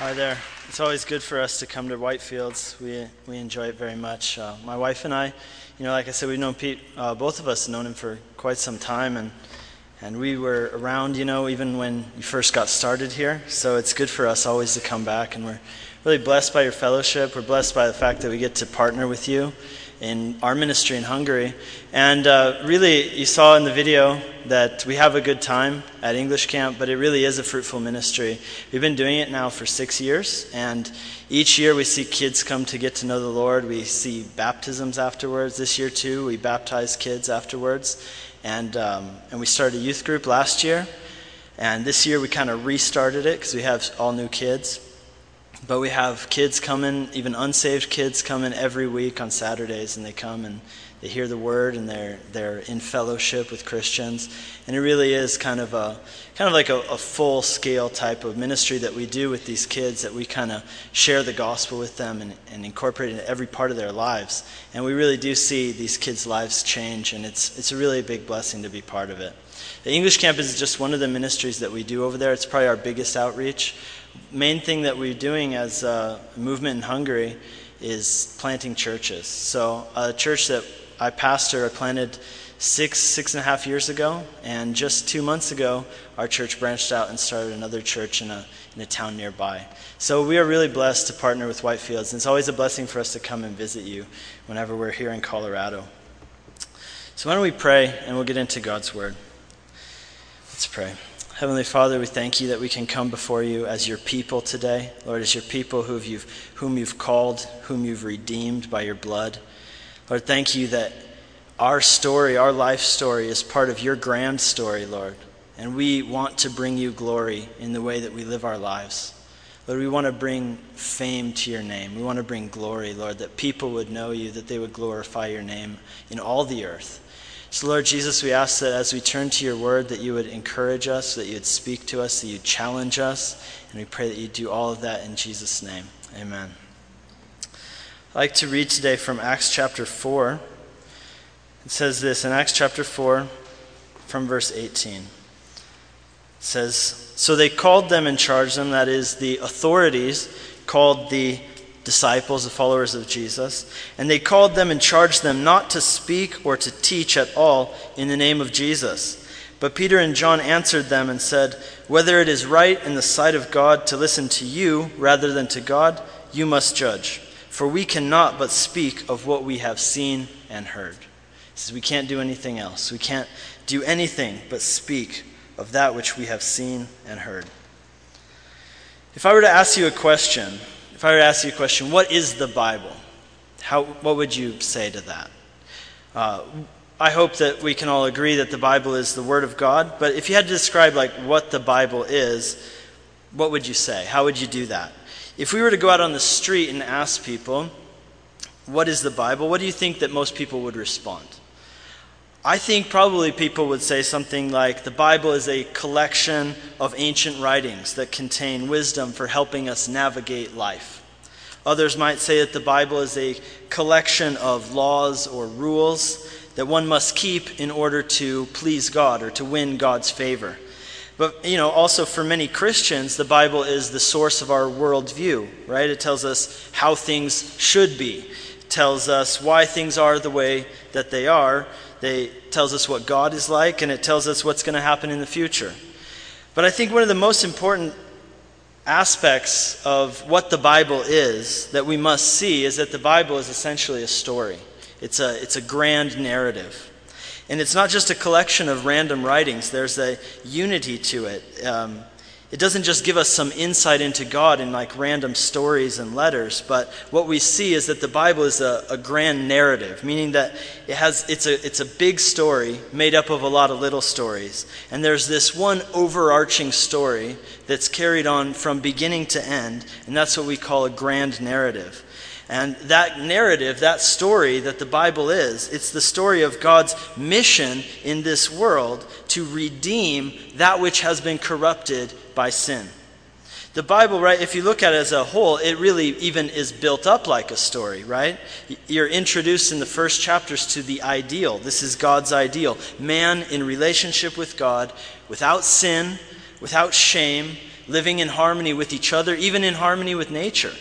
Hi there. It's always good for us to come to Whitefields. We, we enjoy it very much. Uh, my wife and I, you know, like I said, we've known Pete, uh, both of us have known him for quite some time, and, and we were around, you know, even when you first got started here. So it's good for us always to come back, and we're really blessed by your fellowship. We're blessed by the fact that we get to partner with you in our ministry in Hungary. And uh, really, you saw in the video that we have a good time at English Camp, but it really is a fruitful ministry. We've been doing it now for six years, and each year we see kids come to get to know the Lord. We see baptisms afterwards. This year, too, we baptize kids afterwards. And, um, and we started a youth group last year. And this year we kind of restarted it because we have all new kids. But we have kids coming, even unsaved kids coming every week on Saturdays, and they come and they hear the word and they're they're in fellowship with Christians. And it really is kind of a kind of like a, a full scale type of ministry that we do with these kids that we kind of share the gospel with them and, and incorporate into every part of their lives. And we really do see these kids' lives change, and it's it's a really big blessing to be part of it. The English camp is just one of the ministries that we do over there. It's probably our biggest outreach main thing that we're doing as a movement in Hungary is planting churches. So, a church that I pastor, I planted six, six and a half years ago, and just two months ago, our church branched out and started another church in a, in a town nearby. So, we are really blessed to partner with Whitefields, and it's always a blessing for us to come and visit you whenever we're here in Colorado. So, why don't we pray and we'll get into God's Word? Let's pray. Heavenly Father, we thank you that we can come before you as your people today. Lord, as your people who you've, whom you've called, whom you've redeemed by your blood. Lord, thank you that our story, our life story, is part of your grand story, Lord. And we want to bring you glory in the way that we live our lives. Lord, we want to bring fame to your name. We want to bring glory, Lord, that people would know you, that they would glorify your name in all the earth. So, Lord Jesus, we ask that as we turn to your word, that you would encourage us, that you would speak to us, that you'd challenge us, and we pray that you do all of that in Jesus' name. Amen. I'd like to read today from Acts chapter 4. It says this in Acts chapter 4, from verse 18. It says, So they called them and charged them, that is, the authorities called the disciples, the followers of Jesus, and they called them and charged them not to speak or to teach at all in the name of Jesus. But Peter and John answered them and said, Whether it is right in the sight of God to listen to you rather than to God, you must judge. For we cannot but speak of what we have seen and heard. He says, We can't do anything else. We can't do anything but speak of that which we have seen and heard. If I were to ask you a question, if I were to ask you a question, what is the Bible? How, what would you say to that? Uh, I hope that we can all agree that the Bible is the Word of God, but if you had to describe like what the Bible is, what would you say? How would you do that? If we were to go out on the street and ask people, what is the Bible? What do you think that most people would respond? I think probably people would say something like the Bible is a collection of ancient writings that contain wisdom for helping us navigate life. Others might say that the Bible is a collection of laws or rules that one must keep in order to please God or to win God's favor. But, you know, also for many Christians, the Bible is the source of our worldview, right? It tells us how things should be, tells us why things are the way that they are they tells us what God is like, and it tells us what's going to happen in the future. But I think one of the most important aspects of what the Bible is that we must see is that the Bible is essentially a story. It's a, it's a grand narrative. And it's not just a collection of random writings, there's a unity to it. Um, it doesn't just give us some insight into God in like random stories and letters, but what we see is that the Bible is a, a, grand narrative, meaning that it has, it's, a, it's a big story made up of a lot of little stories. And there's this one overarching story that's carried on from beginning to end, and that's what we call a grand narrative. And that narrative, that story that the Bible is, it's the story of God's mission in this world to redeem that which has been corrupted by sin. The Bible, right, if you look at it as a whole, it really even is built up like a story, right? You're introduced in the first chapters to the ideal. This is God's ideal. Man in relationship with God, without sin, without shame, living in harmony with each other, even in harmony with nature.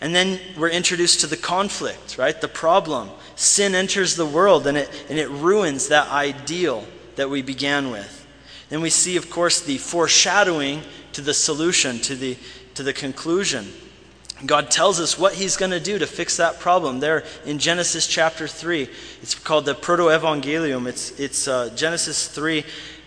And then we're introduced to the conflict, right? The problem. Sin enters the world and it, and it ruins that ideal that we began with. Then we see, of course, the foreshadowing to the solution, to the, to the conclusion. God tells us what he's going to do to fix that problem. There in Genesis chapter 3, it's called the Proto-Evangelium. It's, it's uh, Genesis 3.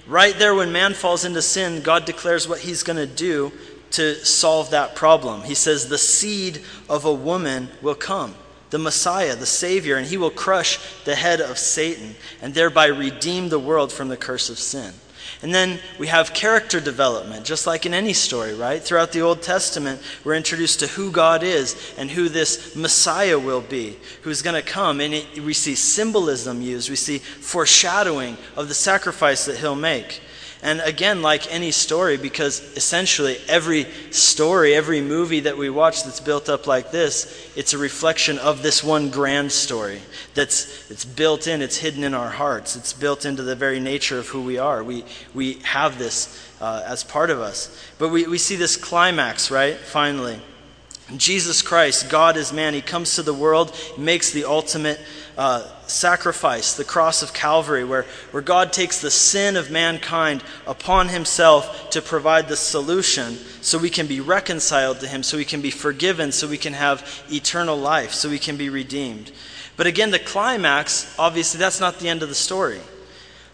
Right there, when man falls into sin, God declares what he's going to do to solve that problem. He says, The seed of a woman will come, the Messiah, the Savior, and he will crush the head of Satan and thereby redeem the world from the curse of sin. And then we have character development, just like in any story, right? Throughout the Old Testament, we're introduced to who God is and who this Messiah will be, who's going to come. And it, we see symbolism used, we see foreshadowing of the sacrifice that he'll make. And again, like any story, because essentially every story, every movie that we watch that's built up like this, it's a reflection of this one grand story that's it's built in, it's hidden in our hearts, it's built into the very nature of who we are. We, we have this uh, as part of us. But we, we see this climax, right? Finally. Jesus Christ, God is man, he comes to the world, makes the ultimate uh, sacrifice, the cross of Calvary, where, where God takes the sin of mankind upon himself to provide the solution so we can be reconciled to him, so we can be forgiven, so we can have eternal life, so we can be redeemed. But again, the climax, obviously, that's not the end of the story.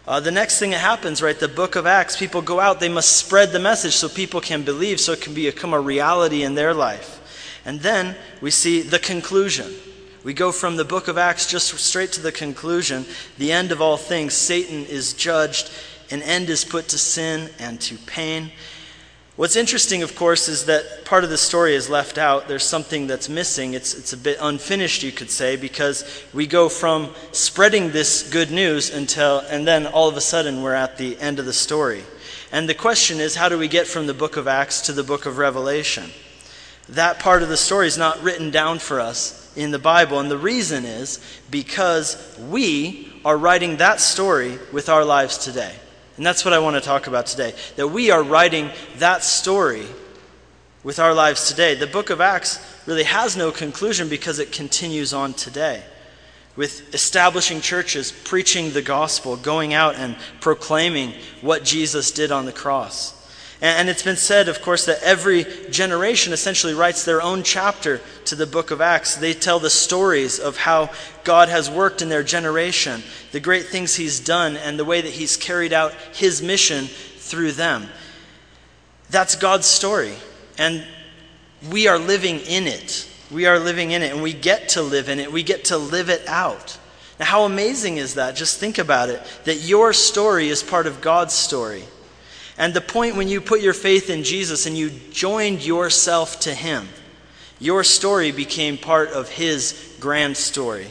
Uh, the next thing that happens, right, the book of Acts, people go out, they must spread the message so people can believe, so it can become a reality in their life. And then we see the conclusion. We go from the book of Acts just straight to the conclusion. The end of all things, Satan is judged, an end is put to sin and to pain. What's interesting, of course, is that part of the story is left out. There's something that's missing. It's, it's a bit unfinished, you could say, because we go from spreading this good news until, and then all of a sudden we're at the end of the story. And the question is, how do we get from the book of Acts to the book of Revelation? That part of the story is not written down for us in the Bible. And the reason is because we are writing that story with our lives today. And that's what I want to talk about today. That we are writing that story with our lives today. The book of Acts really has no conclusion because it continues on today with establishing churches, preaching the gospel, going out and proclaiming what Jesus did on the cross. And it's been said, of course, that every generation essentially writes their own chapter to the book of Acts. They tell the stories of how God has worked in their generation, the great things He's done, and the way that He's carried out His mission through them. That's God's story. And we are living in it. We are living in it, and we get to live in it. We get to live it out. Now, how amazing is that? Just think about it that your story is part of God's story. And the point when you put your faith in Jesus and you joined yourself to Him, your story became part of His grand story.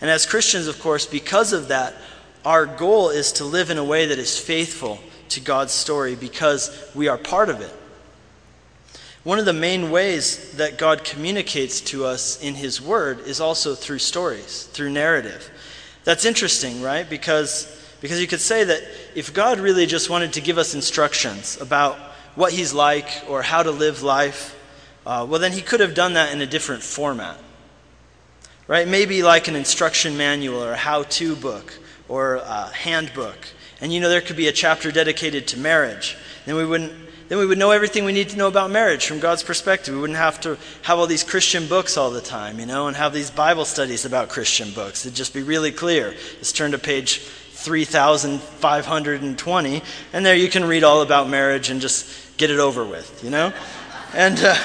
And as Christians, of course, because of that, our goal is to live in a way that is faithful to God's story because we are part of it. One of the main ways that God communicates to us in His Word is also through stories, through narrative. That's interesting, right? Because because you could say that if God really just wanted to give us instructions about what He's like or how to live life, uh, well, then He could have done that in a different format. Right? Maybe like an instruction manual or a how to book or a handbook. And you know, there could be a chapter dedicated to marriage. Then we wouldn't then we would know everything we need to know about marriage from God's perspective. We wouldn't have to have all these Christian books all the time, you know, and have these Bible studies about Christian books. It'd just be really clear. Just turn to page 3,520, and there you can read all about marriage and just get it over with, you know? And uh,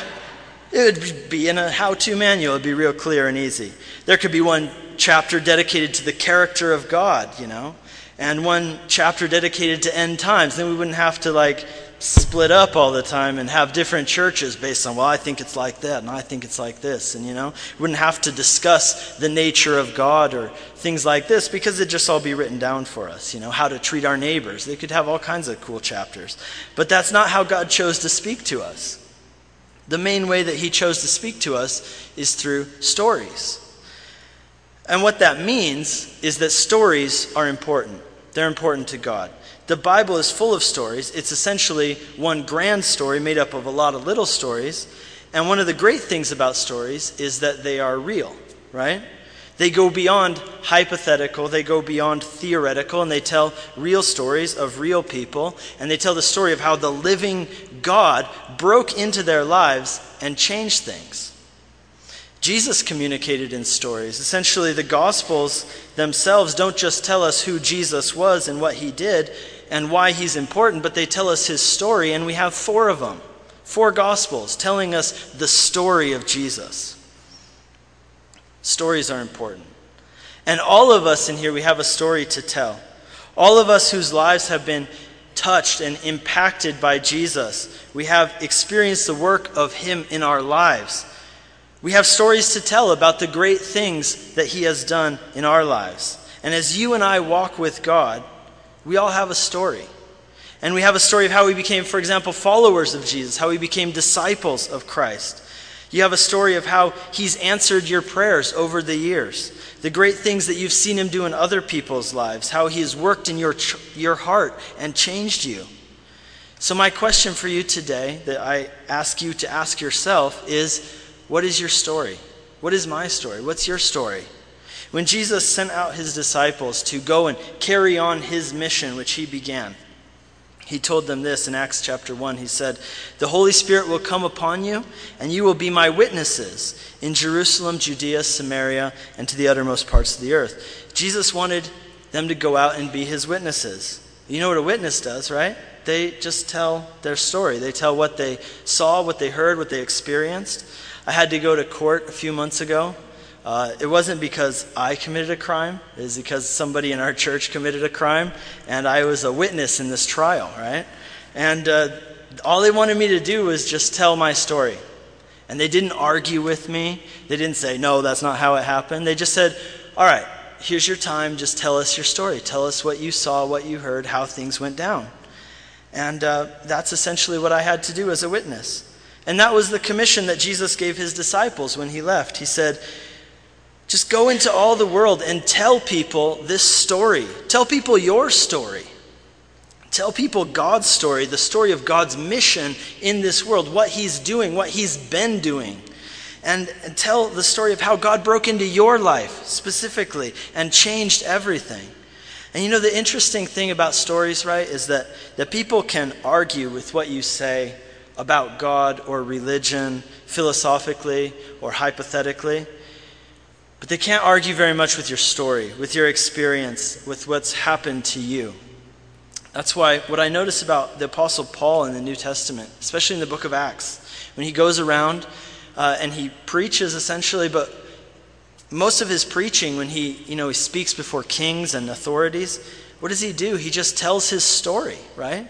it would be in a how to manual, it'd be real clear and easy. There could be one chapter dedicated to the character of God, you know? And one chapter dedicated to end times. Then we wouldn't have to like split up all the time and have different churches based on, well, I think it's like that and I think it's like this. And, you know, we wouldn't have to discuss the nature of God or things like this because it'd just all be written down for us, you know, how to treat our neighbors. They could have all kinds of cool chapters. But that's not how God chose to speak to us. The main way that He chose to speak to us is through stories. And what that means is that stories are important. They're important to God. The Bible is full of stories. It's essentially one grand story made up of a lot of little stories. And one of the great things about stories is that they are real, right? They go beyond hypothetical, they go beyond theoretical, and they tell real stories of real people. And they tell the story of how the living God broke into their lives and changed things. Jesus communicated in stories. Essentially, the Gospels themselves don't just tell us who Jesus was and what he did and why he's important, but they tell us his story, and we have four of them. Four Gospels telling us the story of Jesus. Stories are important. And all of us in here, we have a story to tell. All of us whose lives have been touched and impacted by Jesus, we have experienced the work of Him in our lives. We have stories to tell about the great things that He has done in our lives. And as you and I walk with God, we all have a story. And we have a story of how we became, for example, followers of Jesus, how we became disciples of Christ. You have a story of how he's answered your prayers over the years, the great things that you've seen him do in other people's lives, how he has worked in your, your heart and changed you. So, my question for you today that I ask you to ask yourself is what is your story? What is my story? What's your story? When Jesus sent out his disciples to go and carry on his mission, which he began, he told them this in Acts chapter 1. He said, The Holy Spirit will come upon you, and you will be my witnesses in Jerusalem, Judea, Samaria, and to the uttermost parts of the earth. Jesus wanted them to go out and be his witnesses. You know what a witness does, right? They just tell their story. They tell what they saw, what they heard, what they experienced. I had to go to court a few months ago uh, it wasn't because I committed a crime, it was because somebody in our church committed a crime, and I was a witness in this trial, right? And uh, all they wanted me to do was just tell my story. And they didn't argue with me. They didn't say, no, that's not how it happened. They just said, all right, here's your time. Just tell us your story. Tell us what you saw, what you heard, how things went down. And uh, that's essentially what I had to do as a witness. And that was the commission that Jesus gave his disciples when he left. He said, just go into all the world and tell people this story. Tell people your story. Tell people God's story, the story of God's mission in this world, what He's doing, what He's been doing. And, tell the story of how God broke into your life specifically and changed everything. And you know, the interesting thing about stories, right, is that, that people can argue with what you say about God or religion philosophically or hypothetically. But they can't argue very much with your story, with your experience, with what's happened to you. That's why what I notice about the Apostle Paul in the New Testament, especially in the book of Acts, when he goes around uh, and he preaches essentially, but most of his preaching, when he, you know, he speaks before kings and authorities, what does he do? He just tells his story, right?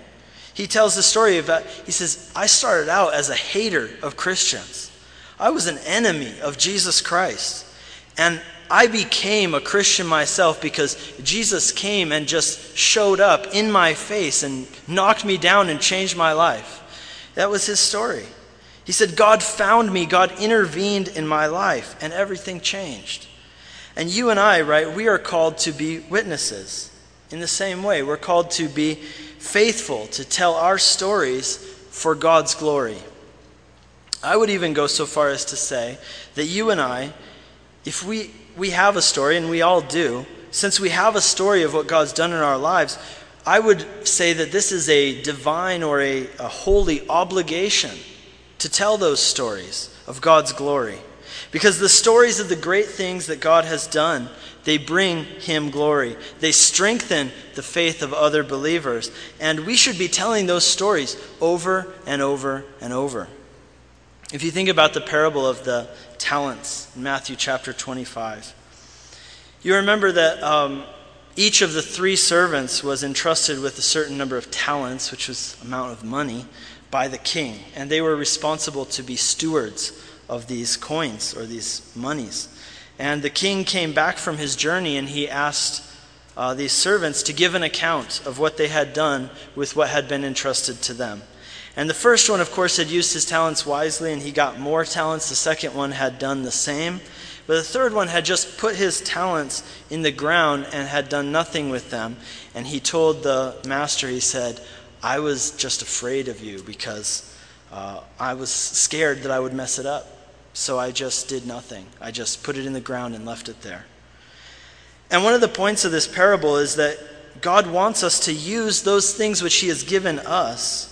He tells the story about, he says, I started out as a hater of Christians. I was an enemy of Jesus Christ. And I became a Christian myself because Jesus came and just showed up in my face and knocked me down and changed my life. That was his story. He said, God found me, God intervened in my life, and everything changed. And you and I, right, we are called to be witnesses in the same way. We're called to be faithful, to tell our stories for God's glory. I would even go so far as to say that you and I, if we, we have a story, and we all do, since we have a story of what God's done in our lives, I would say that this is a divine or a, a holy obligation to tell those stories of God's glory. Because the stories of the great things that God has done, they bring Him glory. They strengthen the faith of other believers. And we should be telling those stories over and over and over. If you think about the parable of the talents in Matthew chapter 25, you remember that um, each of the three servants was entrusted with a certain number of talents, which was amount of money, by the king. And they were responsible to be stewards of these coins or these monies. And the king came back from his journey and he asked uh, these servants to give an account of what they had done with what had been entrusted to them. And the first one, of course, had used his talents wisely and he got more talents. The second one had done the same. But the third one had just put his talents in the ground and had done nothing with them. And he told the master, he said, I was just afraid of you because uh, I was scared that I would mess it up. So I just did nothing. I just put it in the ground and left it there. And one of the points of this parable is that God wants us to use those things which He has given us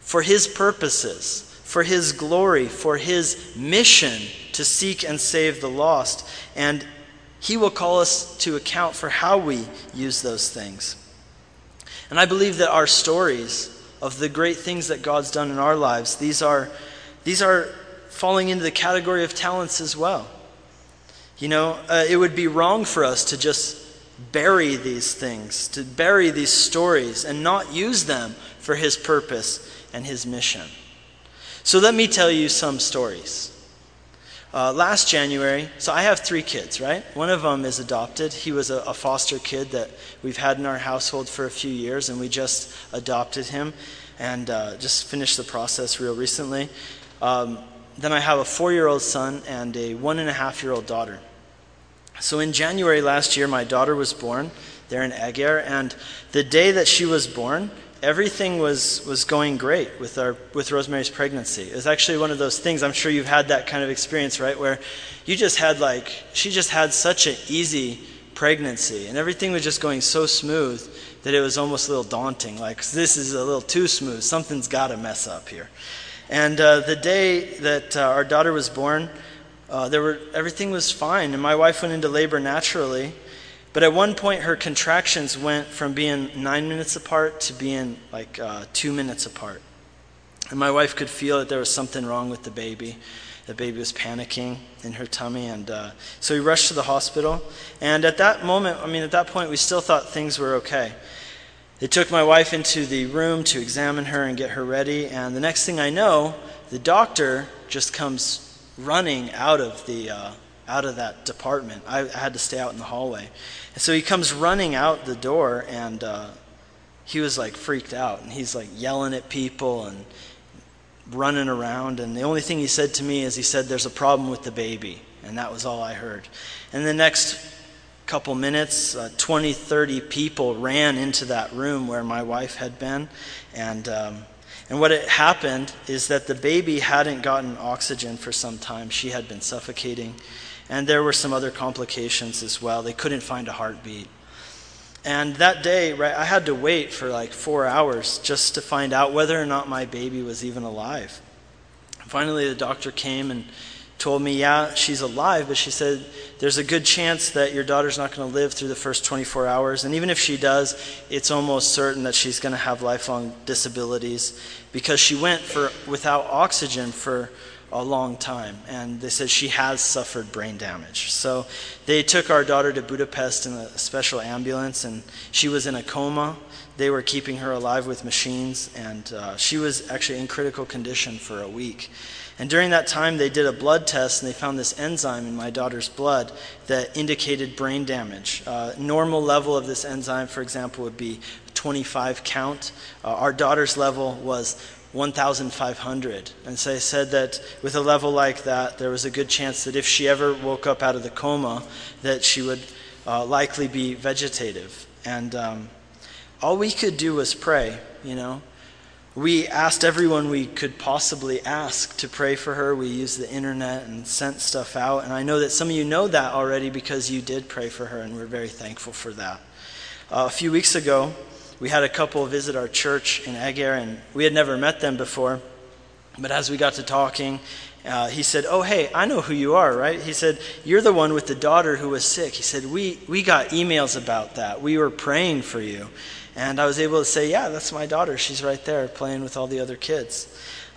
for His purposes, for His glory, for His mission to seek and save the lost. And He will call us to account for how we use those things. And I believe that our stories of the great things that God's done in our lives, these are, these are falling into the category of talents as well. You know, uh, it would be wrong for us to just bury these things, to bury these stories, and not use them for His purpose and His mission. So let me tell you some stories. Uh, last January, so I have three kids, right? One of them is adopted. He was a, a, foster kid that we've had in our household for a few years, and we just adopted him and uh, just finished the process real recently. Um, then I have a four year old son and a one and a half year old daughter. So in January last year, my daughter was born there in Eger, and the day that she was born, everything was, was going great with, our, with Rosemary's pregnancy. It was actually one of those things, I'm sure you've had that kind of experience, right? Where you just had like, she just had such an easy pregnancy, and everything was just going so smooth that it was almost a little daunting. Like, this is a little too smooth. Something's got to mess up here. And uh, the day that uh, our daughter was born, uh, there were, everything was fine, and my wife went into labor naturally. But at one point, her contractions went from being nine minutes apart to being like uh, two minutes apart. And my wife could feel that there was something wrong with the baby. The baby was panicking in her tummy. And uh, so we rushed to the hospital. And at that moment, I mean, at that point, we still thought things were okay. They took my wife into the room to examine her and get her ready. And the next thing I know, the doctor just comes running out of the. Uh, out of that department. I, I had to stay out in the hallway. And so he comes running out the door, and uh, he was like freaked out. And he's like yelling at people and running around. And the only thing he said to me is, he said, There's a problem with the baby. And that was all I heard. And the next couple minutes, uh, 20, 30 people ran into that room where my wife had been. And. Um, and what had happened is that the baby hadn't gotten oxygen for some time. She had been suffocating. And there were some other complications as well. They couldn't find a heartbeat. And that day, right, I had to wait for like four hours just to find out whether or not my baby was even alive. Finally, the doctor came and told me, yeah, she's alive, but she said, there's a good chance that your daughter's not going to live through the first 24 hours. And even if she does, it's almost certain that she's going to have lifelong disabilities because she went for, without oxygen for a long time. And they said she has suffered brain damage. So they took our daughter to Budapest in a special ambulance, and she was in a coma. They were keeping her alive with machines, and uh, she was actually in critical condition for a week. And during that time, they did a blood test, and they found this enzyme in my daughter's blood that indicated brain damage. Uh, normal level of this enzyme, for example, would be 25 count. Uh, our daughter's level was 1,500. And so they said that with a level like that, there was a good chance that if she ever woke up out of the coma, that she would uh, likely be vegetative. And um, all we could do was pray, you know. We asked everyone we could possibly ask to pray for her. We used the internet and sent stuff out. And I know that some of you know that already because you did pray for her, and we're very thankful for that. Uh, a few weeks ago, we had a couple visit our church in Eger, and we had never met them before. But as we got to talking, uh, he said, Oh, hey, I know who you are, right? He said, You're the one with the daughter who was sick. He said, We, we got emails about that. We were praying for you. And I was able to say, Yeah, that's my daughter. She's right there playing with all the other kids.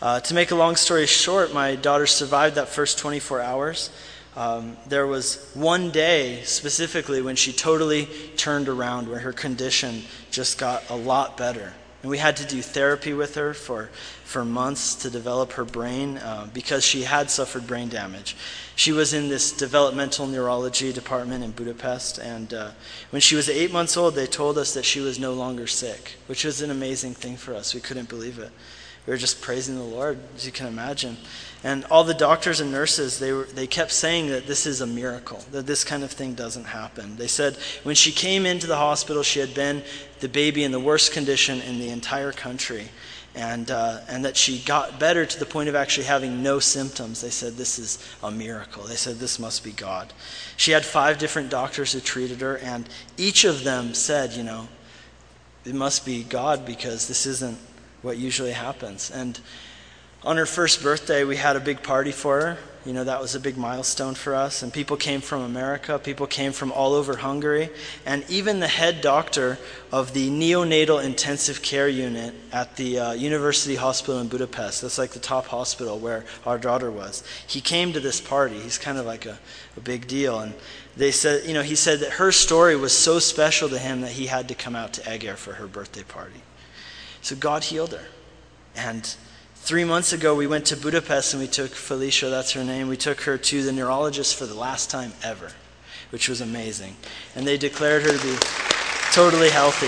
Uh, to make a long story short, my daughter survived that first 24 hours. Um, there was one day specifically when she totally turned around, where her condition just got a lot better. And we had to do therapy with her for, for months to develop her brain uh, because she had suffered brain damage. She was in this developmental neurology department in Budapest, and uh, when she was eight months old, they told us that she was no longer sick, which was an amazing thing for us. We couldn't believe it. We were just praising the Lord, as you can imagine. And all the doctors and nurses, they, were, they kept saying that this is a miracle, that this kind of thing doesn't happen. They said when she came into the hospital, she had been the baby in the worst condition in the entire country. And, uh, and that she got better to the point of actually having no symptoms. They said, This is a miracle. They said, This must be God. She had five different doctors who treated her, and each of them said, You know, it must be God because this isn't what usually happens. And on her first birthday, we had a big party for her. You know, that was a big milestone for us. And people came from America, people came from all over Hungary. And even the head doctor of the neonatal intensive care unit at the uh, University Hospital in Budapest, that's like the top hospital where our daughter was, he came to this party. He's kind of like a, a big deal. And they said, you know, he said that her story was so special to him that he had to come out to Eger for her birthday party. So God healed her. And three months ago, we went to Budapest and we took Felicia, that's her name, we took her to the neurologist for the last time ever, which was amazing. And they declared her to be totally healthy.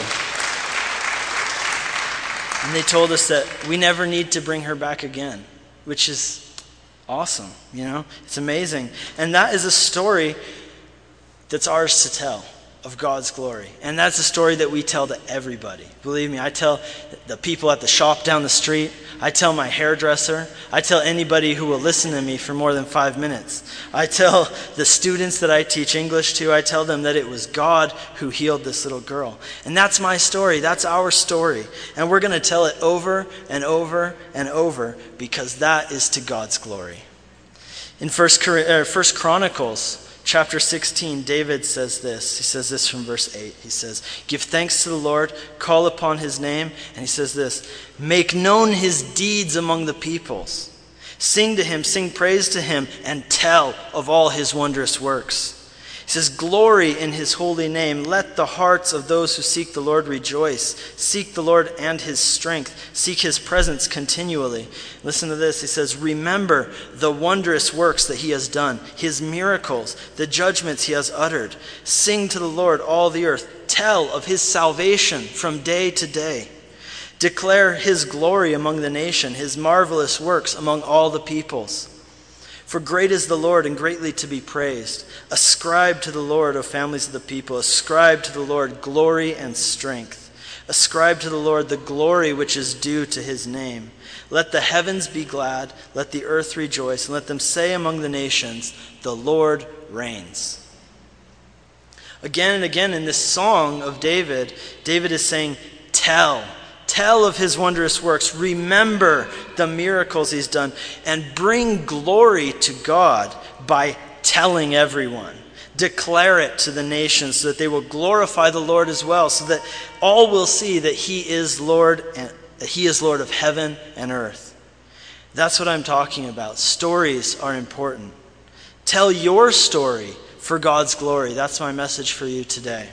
And they told us that we never need to bring her back again, which is awesome, you know? It's amazing. And that is a story that's ours to tell of God's glory. And that's a story that we tell to everybody. Believe me, I tell the people at the shop down the street, I tell my hairdresser, I tell anybody who will listen to me for more than five minutes. I tell the students that I teach English to, I tell them that it was God who healed this little girl. And that's my story, that's our story. And we're going to tell it over and over and over because that is to God's glory. In First, er, First Chronicles, chapter 16, David says this. He says this from verse 8. He says, Give thanks to the Lord, call upon his name. And he says this Make known his deeds among the peoples. Sing to him, sing praise to him, and tell of all his wondrous works. He says, Glory in his holy name. Let the hearts of those who seek the Lord rejoice. Seek the Lord and his strength. Seek his presence continually. Listen to this. He says, Remember the wondrous works that he has done, his miracles, the judgments he has uttered. Sing to the Lord, all the earth. Tell of his salvation from day to day. Declare his glory among the nation, his marvelous works among all the peoples. For great is the Lord and greatly to be praised. Ascribe to the Lord, O families of the people, ascribe to the Lord glory and strength. Ascribe to the Lord the glory which is due to his name. Let the heavens be glad, let the earth rejoice, and let them say among the nations, The Lord reigns. Again and again in this song of David, David is saying, Tell Tell of his wondrous works. Remember the miracles he's done. And bring glory to God by telling everyone. Declare it to the nations so that they will glorify the Lord as well, so that all will see that he is Lord and he is Lord of heaven and earth. That's what I'm talking about. Stories are important. Tell your story for God's glory. That's my message for you today.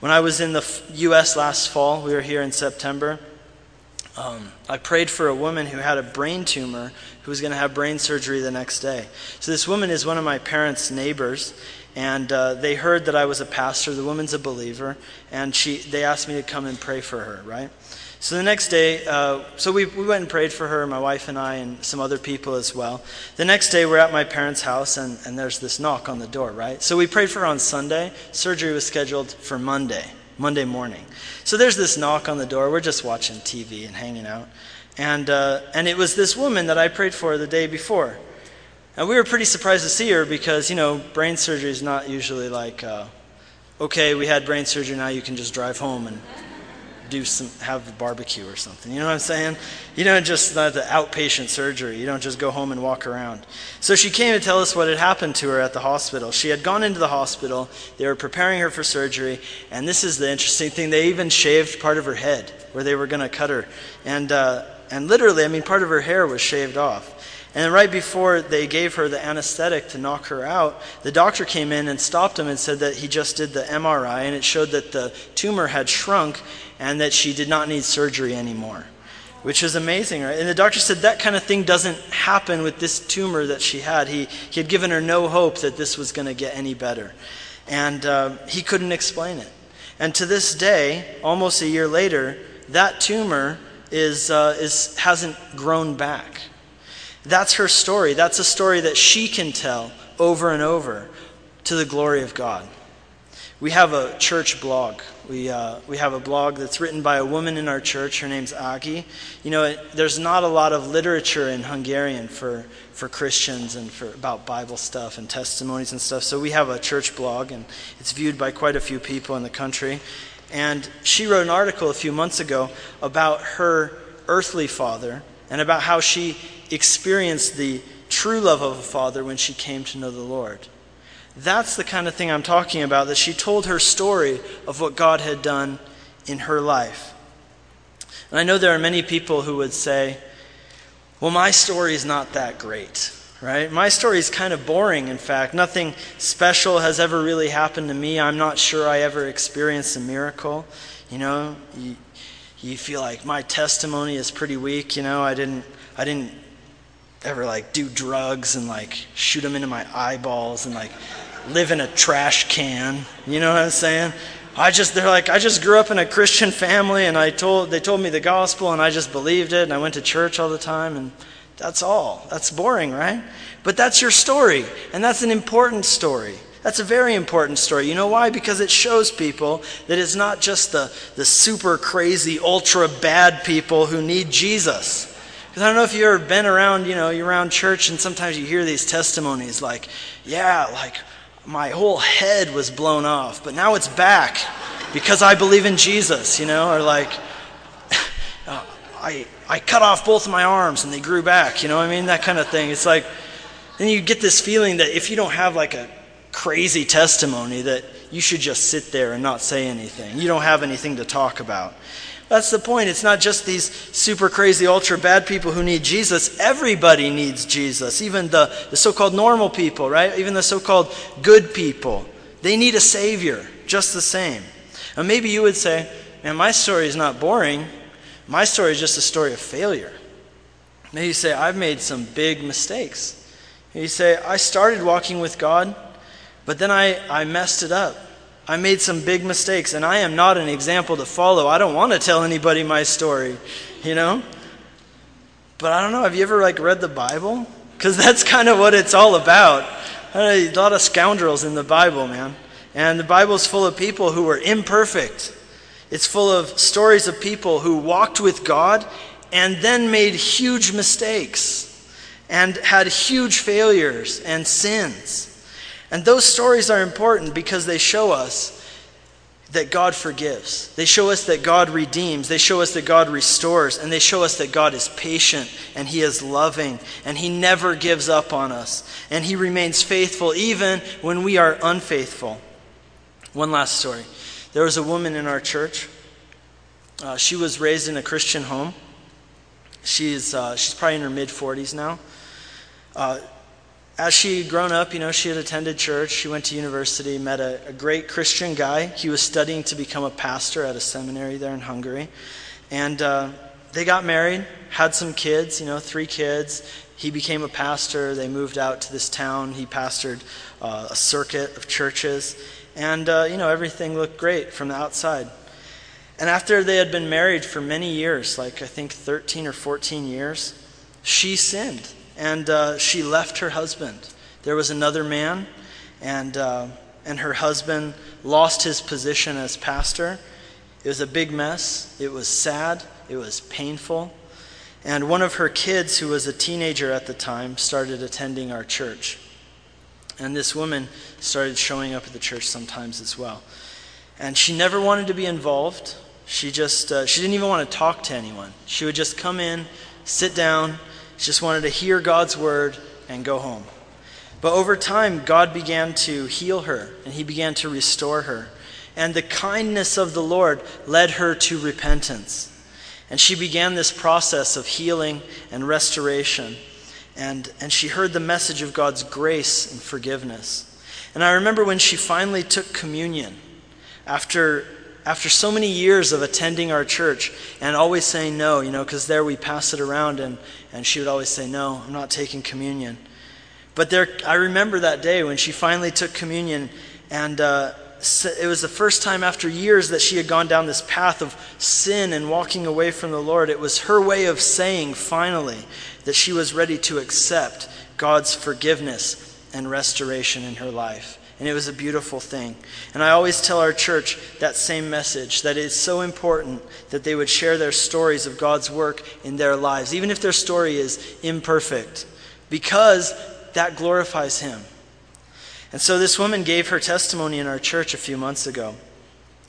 When I was in the U.S. last fall, we were here in September. Um, I prayed for a woman who had a brain tumor who was going to have brain surgery the next day. So, this woman is one of my parents' neighbors, and uh, they heard that I was a pastor. The woman's a believer, and she, they asked me to come and pray for her, right? So the next day, uh, so we, we went and prayed for her, my wife and I, and some other people as well. The next day, we're at my parents' house, and, and there's this knock on the door, right? So we prayed for her on Sunday. Surgery was scheduled for Monday, Monday morning. So there's this knock on the door. We're just watching TV and hanging out. And, uh, and it was this woman that I prayed for the day before. And we were pretty surprised to see her because, you know, brain surgery is not usually like, uh, okay, we had brain surgery, now you can just drive home and do some have a barbecue or something. You know what I'm saying? You don't just not the outpatient surgery. You don't just go home and walk around. So she came to tell us what had happened to her at the hospital. She had gone into the hospital. They were preparing her for surgery, and this is the interesting thing. They even shaved part of her head where they were going to cut her, and uh, and literally, I mean, part of her hair was shaved off. And right before they gave her the anesthetic to knock her out, the doctor came in and stopped him and said that he just did the MRI and it showed that the tumor had shrunk and that she did not need surgery anymore. Which is amazing, right? And the doctor said that kind of thing doesn't happen with this tumor that she had. He, he had given her no hope that this was going to get any better. And uh, he couldn't explain it. And to this day, almost a year later, that tumor is, uh, is, hasn't grown back. That's her story. That's a story that she can tell over and over to the glory of God. We have a church blog. We, uh, we have a blog that's written by a woman in our church. Her name's Agi. You know, it, there's not a lot of literature in Hungarian for, for Christians and for, about Bible stuff and testimonies and stuff. So we have a church blog, and it's viewed by quite a few people in the country. And she wrote an article a few months ago about her earthly father and about how she experienced the true love of a father when she came to know the Lord. That's the kind of thing I'm talking about, that she told her story of what God had done in her life. And I know there are many people who would say, well, my story is not that great, right? My story is kind of boring, in fact. Nothing special has ever really happened to me. I'm not sure I ever experienced a miracle. You know, you, you feel like my testimony is pretty weak. You know, I didn't, I didn't ever like do drugs and like shoot them into my eyeballs and like live in a trash can. You know what I'm saying? I just they're like I just grew up in a Christian family and I told they told me the gospel and I just believed it and I went to church all the time and that's all. That's boring, right? But that's your story and that's an important story. That's a very important story. You know why? Because it shows people that it's not just the, the super crazy, ultra bad people who need Jesus. Because I don't know if you've ever been around, you know, you're around church and sometimes you hear these testimonies like, yeah, like my whole head was blown off, but now it's back because I believe in Jesus, you know, or like, uh, I, I cut off both of my arms and they grew back, you know I mean? That kind of thing. It's like, then you get this feeling that if you don't have like a crazy testimony, that you should just sit there and not say anything. You don't have anything to talk about. That's the point. It's not just these super crazy, ultra bad people who need Jesus. Everybody needs Jesus, even the, the so called normal people, right? Even the so called good people. They need a Savior, just the same. And maybe you would say, man, my story is not boring. My story is just a story of failure. Maybe you say, I've made some big mistakes. Maybe you say, I started walking with God, but then I, I messed it up. I made some big mistakes, and I am not an example to follow. I don't want to tell anybody my story, you know? But I don't know, have you ever like read the Bible? Because that's kind of what it's all about. A lot of scoundrels in the Bible, man. And the Bible's full of people who were imperfect. It's full of stories of people who walked with God and then made huge mistakes and had huge failures and sins. And those stories are important because they show us that God forgives. They show us that God redeems. They show us that God restores. And they show us that God is patient and He is loving and He never gives up on us. And He remains faithful even when we are unfaithful. One last story. There was a woman in our church. Uh, she was raised in a Christian home. She's, uh, she's probably in her mid 40s now. Uh, as she had grown up, you know, she had attended church. She went to university, met a, a, great Christian guy. He was studying to become a pastor at a seminary there in Hungary. And uh, they got married, had some kids, you know, three kids. He became a pastor. They moved out to this town. He pastored uh, a circuit of churches. And, uh, you know, everything looked great from the outside. And after they had been married for many years, like I think 13 or 14 years, she sinned and uh, she left her husband. There was another man, and, uh, and her husband lost his position as pastor. It was a big mess. It was sad. It was painful. And one of her kids, who was a teenager at the time, started attending our church. And this woman started showing up at the church sometimes as well. And she never wanted to be involved. She just, uh, she didn't even want to talk to anyone. She would just come in, sit down, she just wanted to hear God's word and go home. But over time, God began to heal her and He began to restore her. And the kindness of the Lord led her to repentance. And she began this process of healing and restoration. And, and she heard the message of God's grace and forgiveness. And I remember when she finally took communion after after so many years of attending our church and always saying no, you know, because there we pass it around and, and she would always say, No, I'm not taking communion. But there, I remember that day when she finally took communion and, uh, it was the first time after years that she had gone down this path of sin and walking away from the Lord. It was her way of saying, finally, that she was ready to accept God's forgiveness and restoration in her life. And it was a beautiful thing. And I always tell our church that same message that it's so important that they would share their stories of God's work in their lives, even if their story is imperfect, because that glorifies Him. And so this woman gave her testimony in our church a few months ago.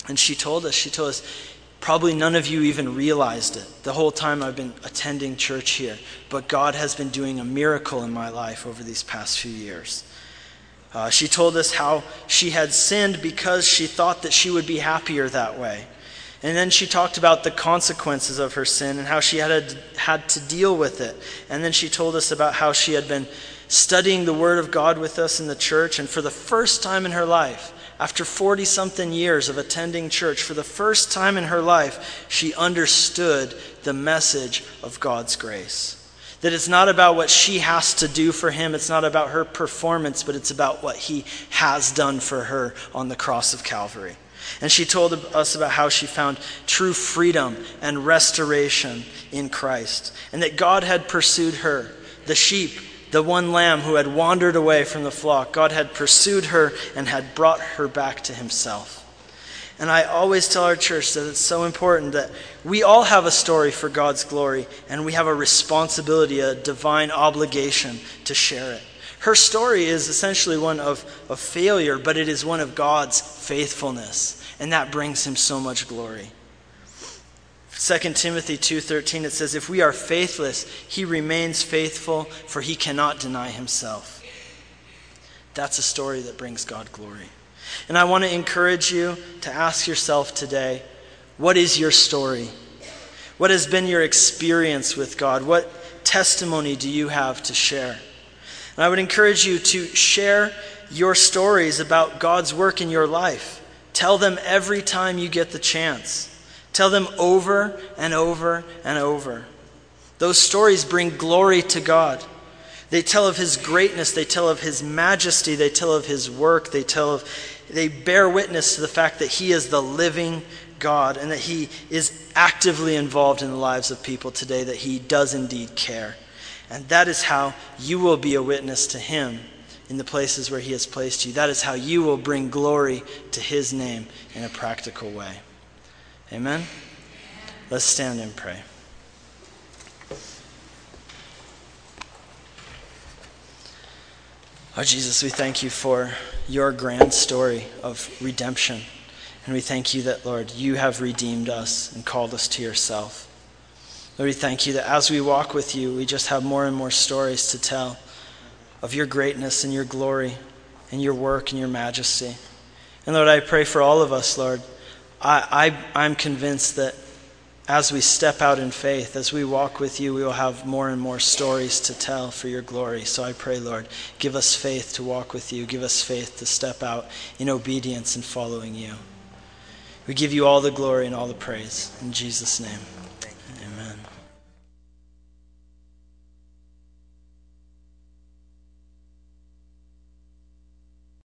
And she told us, she told us, probably none of you even realized it the whole time I've been attending church here. But God has been doing a miracle in my life over these past few years. Uh, she told us how she had sinned because she thought that she would be happier that way. And then she talked about the consequences of her sin and how she had, had to deal with it. And then she told us about how she had been studying the Word of God with us in the church. And for the first time in her life, after 40 something years of attending church, for the first time in her life, she understood the message of God's grace. That it's not about what she has to do for him, it's not about her performance, but it's about what he has done for her on the cross of Calvary. And she told us about how she found true freedom and restoration in Christ, and that God had pursued her, the sheep the one lamb who had wandered away from the flock. God had pursued her and had brought her back to himself. And I always tell our church that it's so important that we all have a story for God's glory, and we have a responsibility, a divine obligation to share it. Her story is essentially one of, of failure, but it is one of God's faithfulness, and that brings him so much glory. 2 Timothy 2:13 it says if we are faithless he remains faithful for he cannot deny himself. That's a story that brings God glory. And I want to encourage you to ask yourself today, what is your story? What has been your experience with God? What testimony do you have to share? And I would encourage you to share your stories about God's work in your life. Tell them every time you get the chance. Tell them over and over and over. Those stories bring glory to God. They tell of his greatness, they tell of his majesty, they tell of his work, they tell of they bear witness to the fact that he is the living God and that he is actively involved in the lives of people today, that he does indeed care. And that is how you will be a witness to him in the places where he has placed you. That is how you will bring glory to his name in a practical way. Amen? Let's stand and pray. Oh, Jesus, we thank you for your grand story of redemption. And we thank you that, Lord, you have redeemed us and called us to yourself. Lord, we thank you that as we walk with you, we just have more and more stories to tell of your greatness and your glory and your work and your majesty. And Lord, I pray for all of us, Lord, I, I, I'm convinced that as we step out in faith, as we walk with you, we will have more and more stories to tell for your glory. So I pray, Lord, give us faith to walk with you. Give us faith to step out in obedience and following you. We give you all the glory and all the praise. In Jesus' name.